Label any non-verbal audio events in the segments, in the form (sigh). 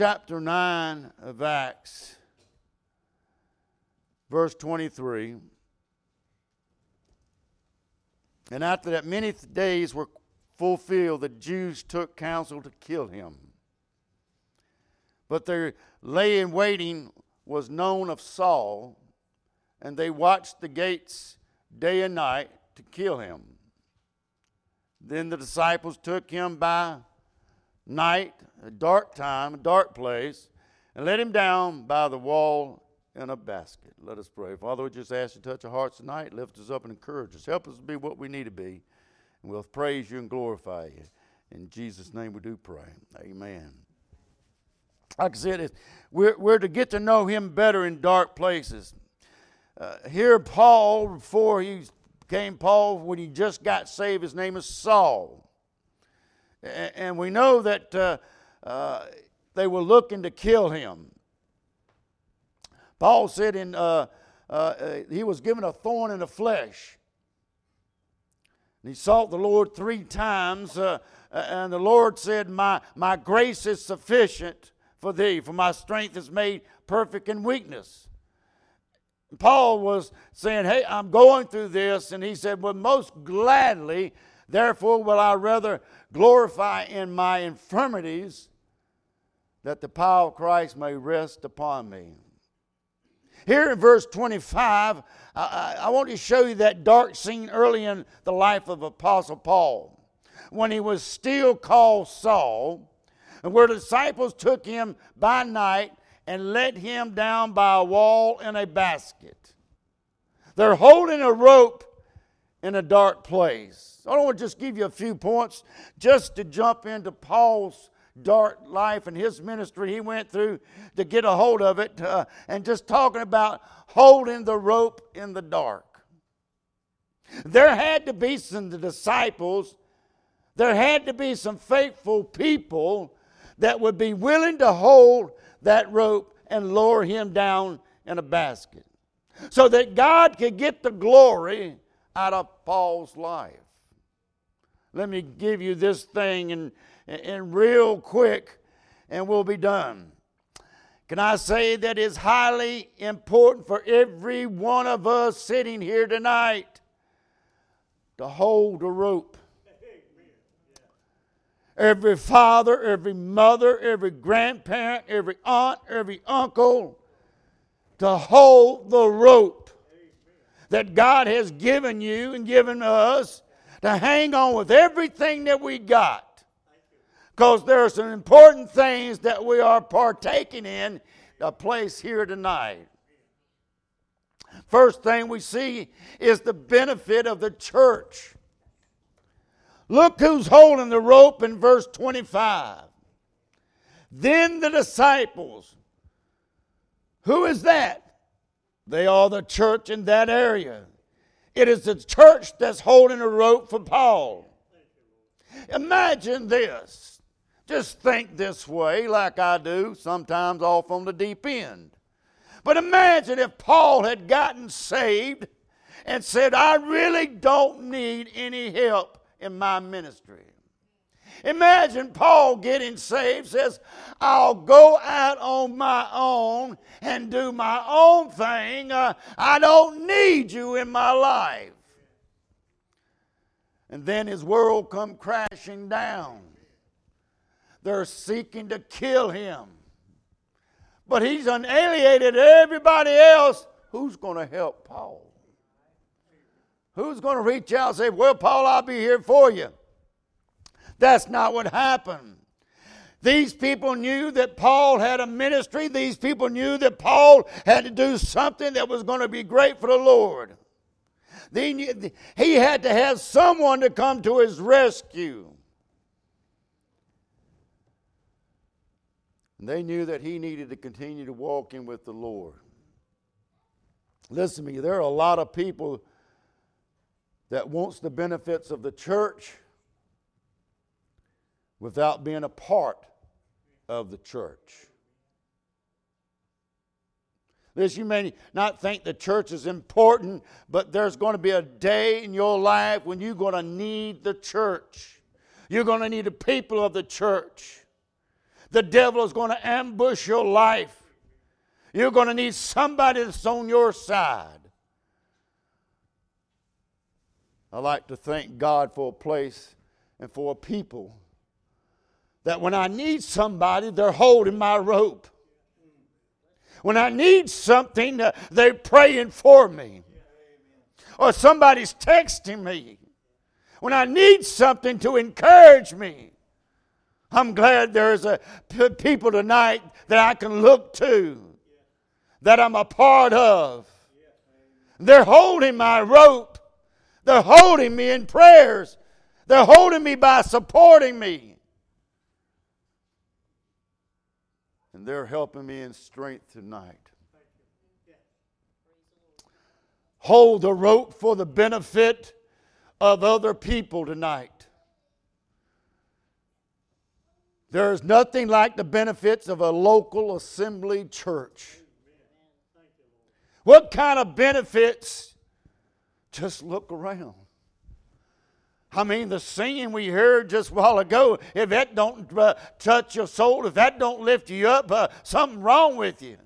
chapter 9 of Acts, verse 23. And after that many days were fulfilled, the Jews took counsel to kill him. But their lay in waiting was known of Saul, and they watched the gates day and night to kill him. Then the disciples took him by night, a dark time, a dark place, and let him down by the wall in a basket. Let us pray. Father, we just ask you to touch our hearts tonight, lift us up and encourage us. Help us to be what we need to be. And we'll praise you and glorify you. In Jesus' name we do pray. Amen. Like I said, we're, we're to get to know him better in dark places. Uh, here, Paul, before he came Paul, when he just got saved, his name is Saul. And, we know that uh, uh, they were looking to kill him. Paul said in, uh, uh, uh, he was given a thorn in the flesh. And he sought the Lord three times, uh, and the Lord said, my, my grace is sufficient for thee, for my strength is made perfect in weakness. Paul was saying, Hey, I'm going through this. And he said, Well, most gladly, therefore, will I rather glorify in my infirmities that the power of Christ may rest upon me. Here in verse 25, I, I, want to show you that dark scene early in the life of Apostle Paul when he was still called Saul, and where disciples took him by night and let him down by a wall in a basket. They're holding a rope in a dark place. I don't want to just give you a few points just to jump into Paul's dark life and his ministry he went through to get a hold of it uh, and just talking about holding the rope in the dark. There had to be some disciples, there had to be some faithful people that would be willing to hold that rope and lower him down in a basket so that God could get the glory out of Paul's life. Let me give you this thing in, in real quick and we'll be done. Can I say that it's highly important for every one of us sitting here tonight to hold a rope every father, every mother, every grandparent, every aunt, every uncle to hold the rope that God has given you and given us to hang on with everything that we got. Because there are some important things that we are partaking in a place here tonight. First thing we see is the benefit of the church. Look who's holding the rope in verse 25. Then the disciples. Who is that? They are the church in that area. It is the church that's holding a rope for Paul. Imagine this. Just think this way, like I do, sometimes off on the deep end. But imagine if Paul had gotten saved and said, I really don't need any help in my ministry. Imagine Paul getting saved, says, I'll go out on my own and do my own thing. Uh, I don't need you in my life. And then his world come crashing down. They're seeking to kill him. But he's unalienated everybody else. Who's going to help Paul? Who's going to reach out and say, Well, Paul, I'll be here for you? That's not what happened. These people knew that Paul had a ministry. These people knew that Paul had to do something that was going to be great for the Lord. Knew, he had to have someone to come to his rescue. And they knew that he needed to continue to walk in with the Lord. Listen to me, there are a lot of people that wants the benefits of the church without being a part of the church. This, you may not think the church is important, but there's going to be a day in your life when you're going to need the church. You're going to need the people of the church. The devil is going to ambush your life. You're going to need somebody that's on your side. I like to thank God for a place and for a people that when I need somebody, they're holding my rope. When I need something, uh, they're praying for me. Or somebody's texting me. When I need something to encourage me, I'm glad there's a people tonight that I can look to, that I'm a part of. They're holding my rope. They're holding me in prayers. They're holding me by supporting me. And they're helping me in strength tonight. Hold the rope for the benefit of other people tonight. There is nothing like the benefits of a local assembly church. What kind of benefits? Just look around. I mean, the singing we heard just a while ago, if that don't uh, touch your soul, if that don't lift you up, uh, something wrong with you.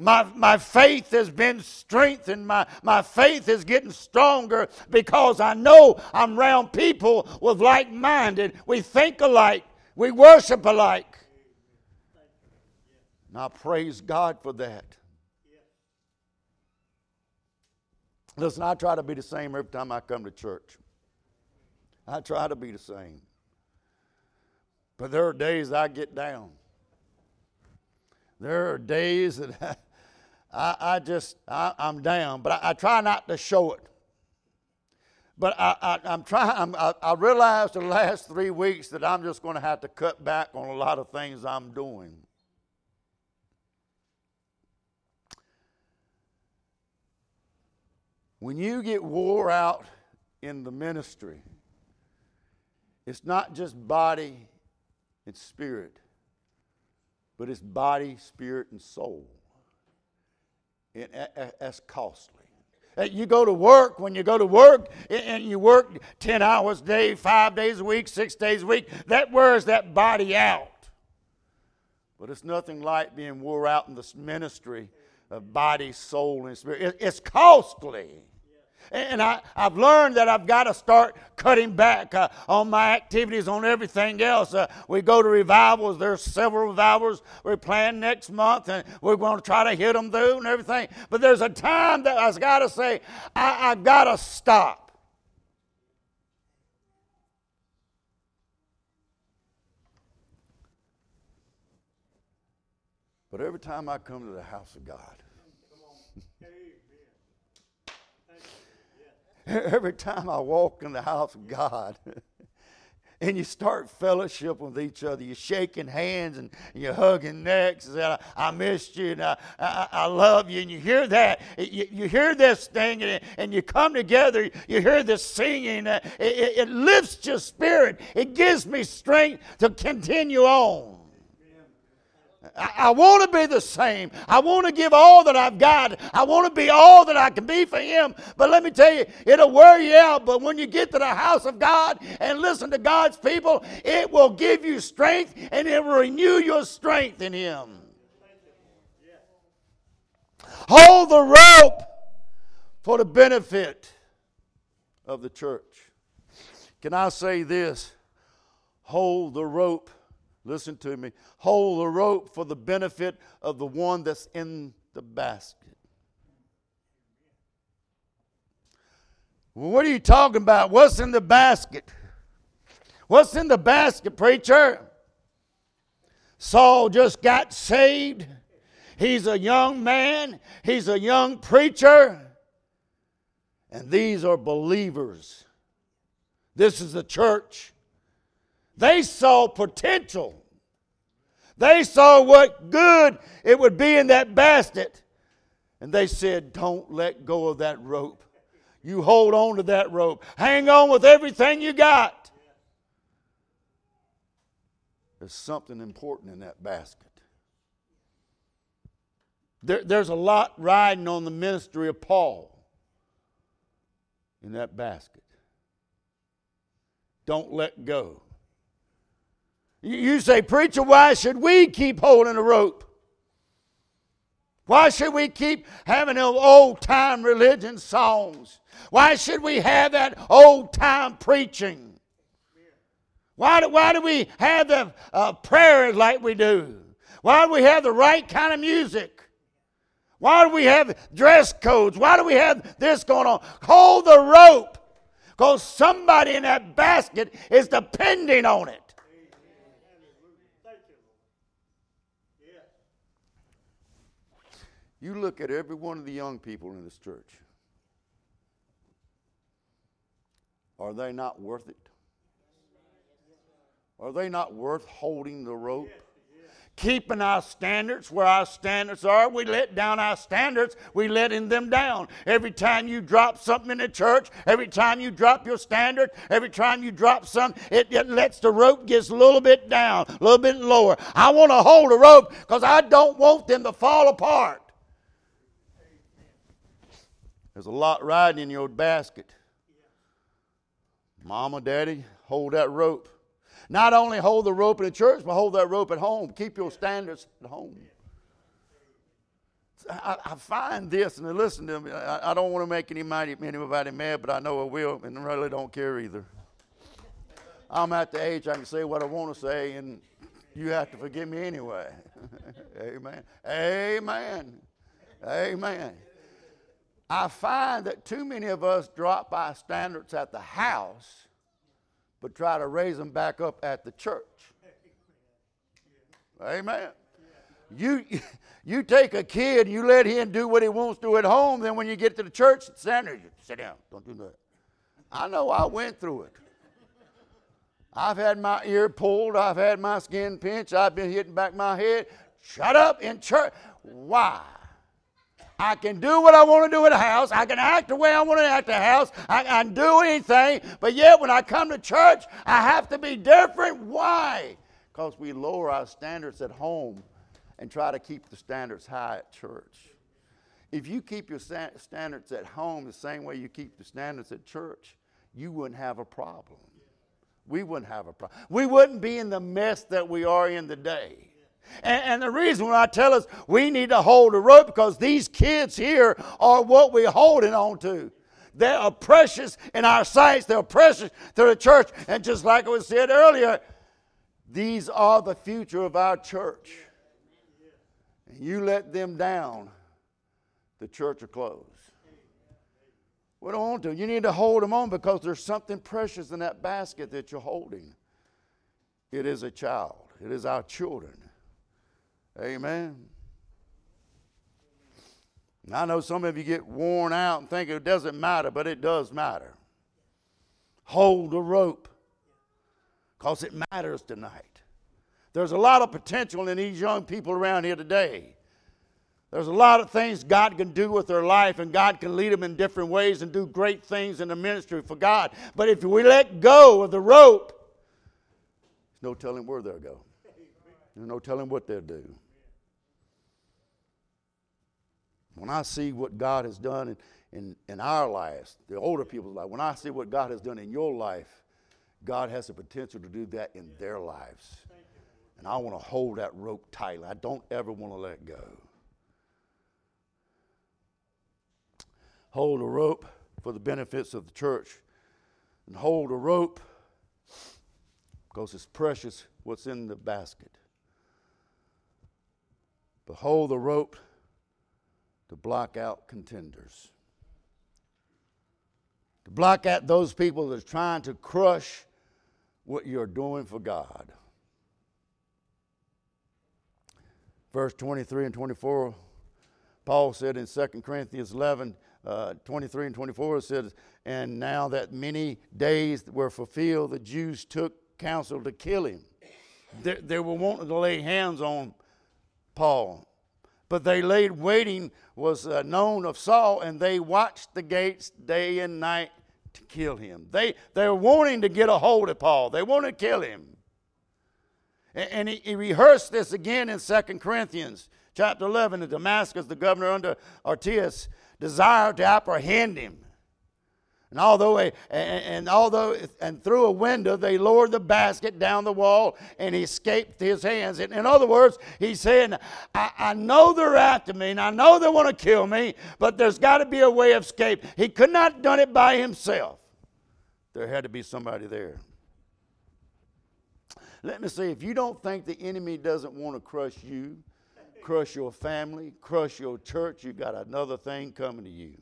My, my faith has been strengthened. My, my faith is getting stronger because I know I'm around people with like minded. We think alike. We worship alike. And I praise God for that. Listen, I try to be the same every time I come to church. I try to be the same. But there are days I get down. There are days that (laughs) I, I just, I, am down, but I, I, try not to show it. But I, am trying, I'm, I, I realized the last three weeks that I'm just going to have to cut back on a lot of things I'm doing. When you get wore out in the ministry, it's not just body and spirit, but it's body, spirit, and soul. It, that's costly. You go to work, when you go to work and you work 10 hours a day, five days a week, six days a week, that wears that body out. But it's nothing like being wore out in this ministry of body, soul, and spirit. It's costly. And I, have learned that I've got to start cutting back uh, on my activities, on everything else. Uh, we go to revivals. There's several revivals we're planning next month, and we're going to try to hit them through and everything. But there's a time that I've got to say, I, I've got to stop. But every time I come to the house of God, (laughs) every time I walk in the house of God, (laughs) and you start fellowship with each other. You're shaking hands and you're hugging necks. And I, I missed you and I, I, I, love you. And you hear that. You, you hear this thing and, and, you come together. You hear this singing. Uh, it, it, it lifts your spirit. It gives me strength to continue on. I, I want to be the same. I want to give all that I've got. I want to be all that I can be for Him. But let me tell you, it'll wear you out. But when you get to the house of God and listen to God's people, it will give you strength and it will renew your strength in Him. Hold the rope for the benefit of the church. Can I say this? Hold the rope Listen to me. Hold the rope for the benefit of the one that's in the basket. Well, what are you talking about? What's in the basket? What's in the basket, preacher? Saul just got saved. He's a young man, he's a young preacher. And these are believers. This is the church. They saw potential. They saw what good it would be in that basket. And they said, Don't let go of that rope. You hold on to that rope. Hang on with everything you got. There's something important in that basket. There, there's a lot riding on the ministry of Paul in that basket. Don't let go. You say, Preacher, why should we keep holding the rope? Why should we keep having those old time religion songs? Why should we have that old time preaching? Why do, why do we have the uh, prayers like we do? Why do we have the right kind of music? Why do we have dress codes? Why do we have this going on? Hold the rope because somebody in that basket is depending on it. You look at every one of the young people in this church. Are they not worth it? Are they not worth holding the rope? Keeping our standards where our standards are. We let down our standards, we letting them down. Every time you drop something in the church, every time you drop your standard, every time you drop something, it, it lets the rope gets a little bit down, a little bit lower. I want to hold the rope because I don't want them to fall apart. There's a lot riding in your basket. Mama, daddy, hold that rope. Not only hold the rope in the church, but hold that rope at home. Keep your standards at home. I, I find this, and listen to me. I, I don't want to make anybody, anybody mad, but I know I will, and I really don't care either. I'm at the age I can say what I want to say, and you have to forgive me anyway. (laughs) Amen. Amen. Amen. I find that too many of us drop our standards at the house, but try to raise them back up at the church. Amen. You, (laughs) you take a kid and you let him do what he wants to at home, then when you get to the church, standard, you sit down, don't do that. I know I went through it. I've had my ear pulled, I've had my skin pinched, I've been hitting back my head. Shut up in church. Why? I can do what I want to do at the house. I can act the way I want to act at the house. I can do anything. But yet, when I come to church, I have to be different. Why? Because we lower our standards at home and try to keep the standards high at church. If you keep your standards at home the same way you keep the standards at church, you wouldn't have a problem. We wouldn't have a problem. We wouldn't be in the mess that we are in today. And, and, the reason when I tell us we need to hold a rope because these kids here are what we're holding on to. They are precious in our sights. They're precious to the church. And just like I was said earlier, these are the future of our church. And you let them down, the church will close. We don't want to. You need to hold them on because there's something precious in that basket that you're holding. It is a child. It is our children. Amen. I know some of you get worn out and think it doesn't matter, but it does matter. Hold the rope because it matters tonight. There's a lot of potential in these young people around here today. There's a lot of things God can do with their life, and God can lead them in different ways and do great things in the ministry for God. But if we let go of the rope, there's no telling where they'll go. There's no telling what they'll do. When I see what God has done in, in, in our lives, the older people's life, when I see what God has done in your life, God has the potential to do that in their lives. And I want to hold that rope tightly. I don't ever want to let go. Hold a rope for the benefits of the church. And hold a rope because it's precious what's in the basket. But hold the rope to block out contenders, to block out those people that are trying to crush what you're doing for God. Verse 23 and 24, Paul said in 2 Corinthians 11, uh, 23 and 24, it says, And now that many days were fulfilled, the Jews took counsel to kill him. They, they were wanting to lay hands on Paul but they laid waiting was uh, known of Saul, and they watched the gates day and night to kill him. They, they were wanting to get a hold of Paul, they wanted to kill him. And, and he, he, rehearsed this again in 2 Corinthians chapter 11. In Damascus, the governor under Aretas desired to apprehend him. And although, and, and although, and through a window, they lowered the basket down the wall and he escaped his hands. In, in other words, he's saying, I, I know they're after me and I know they want to kill me, but there's got to be a way of escape. He could not have done it by himself. There had to be somebody there. Let me say, if you don't think the enemy doesn't want to crush you, crush your family, crush your church, you got another thing coming to you.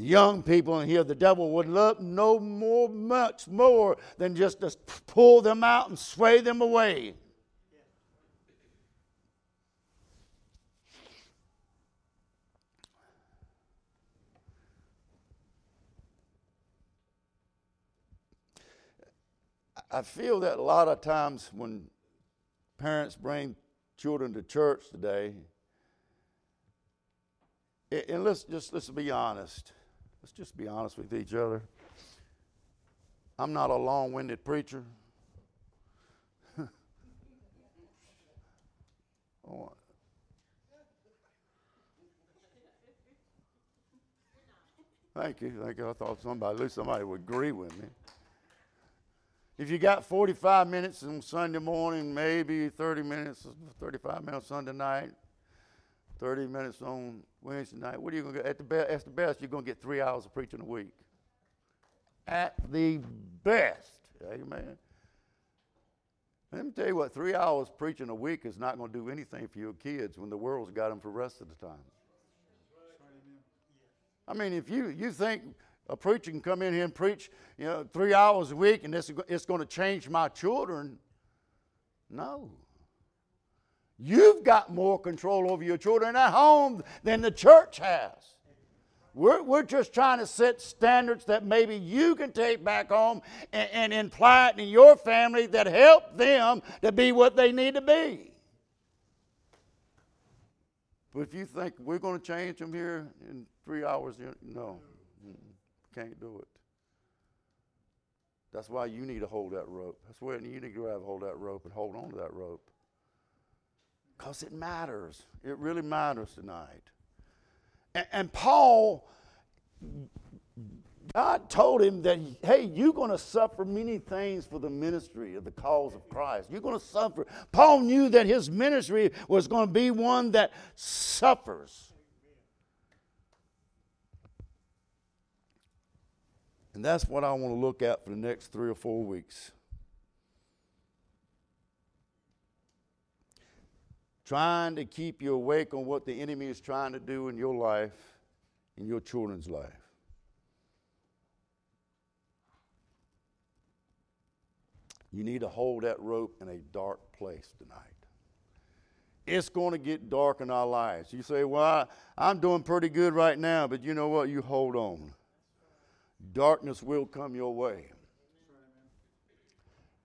The young people in here, the devil would love no more, much more than just to pull them out and sway them away. I feel that a lot of times when parents bring children to church today, and let's just let's be honest. Let's just be honest with each other. I'm not a long winded preacher. (laughs) oh. Thank you. Thank you. I thought somebody, at least somebody would agree with me. If you got 45 minutes on Sunday morning, maybe 30 minutes, 35 minutes Sunday night, 30 minutes on Wednesday night. What are you going to get? At the, be- at the best, you're going to get three hours of preaching a week. At the best. Amen. Let me tell you what, three hours preaching a week is not going to do anything for your kids when the world's got them for the rest of the time. I mean, if you, you think a preacher can come in here and preach, you know, three hours a week and this, it's going to change my children, no. You've got more control over your children at home than the church has. We're, we're just trying to set standards that maybe you can take back home and, and imply it in your family that help them to be what they need to be. But if you think we're going to change them here in three hours, no, can't do it. That's why you need to hold that rope. That's why you need to grab hold that rope and hold on to that rope. Because it matters. It really matters tonight. And, and, Paul, God told him that, hey, you're going to suffer many things for the ministry of the cause of Christ. You're going to suffer. Paul knew that his ministry was going to be one that suffers. And that's what I want to look at for the next three or four weeks. Trying to keep you awake on what the enemy is trying to do in your life, in your children's life. You need to hold that rope in a dark place tonight. It's going to get dark in our lives. You say, Well, I, am doing pretty good right now, but you know what? You hold on. Darkness will come your way.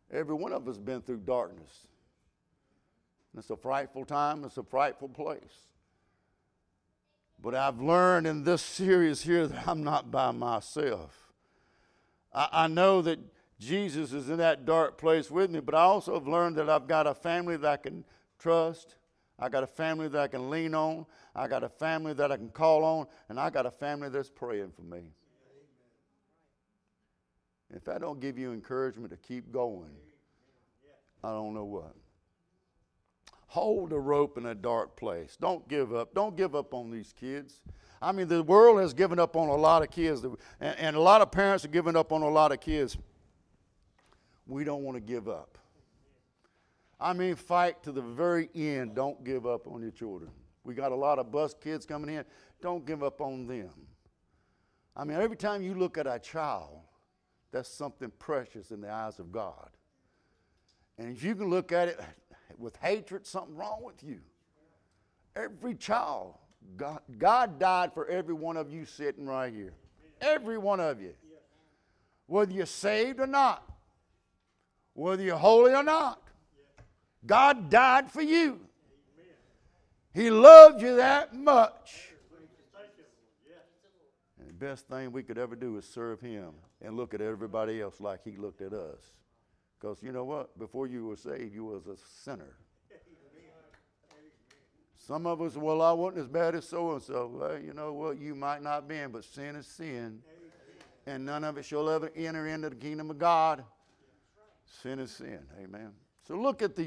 Every one of us has been through darkness. It's a frightful time, it's a frightful place. But I've learned in this series here that I'm not by myself. I, I know that Jesus is in that dark place with me, but I also have learned that I've got a family that I can trust. I got a family that I can lean on. I got a family that I can call on. And I got a family that's praying for me. If that don't give you encouragement to keep going, I don't know what. Hold a rope in a dark place. Don't give up. Don't give up on these kids. I mean, the world has given up on a lot of kids, and, and a lot of parents are giving up on a lot of kids. We don't want to give up. I mean, fight to the very end. Don't give up on your children. We got a lot of bus kids coming in. Don't give up on them. I mean, every time you look at a child, that's something precious in the eyes of God. And if you can look at it with hatred, something wrong with you. Every child, God, God died for every one of you sitting right here. Every one of you. Whether you're saved or not, whether you're holy or not, God died for you. He loved you that much. And the best thing we could ever do is serve Him and look at everybody else like He looked at us. Because you know what? Before you were saved, you was a sinner. Some of us, well, I wasn't as bad as so and so. Well, you know what? You might not be, but sin is sin. And none of it shall ever enter into the kingdom of God. Sin is sin. Amen. So look at the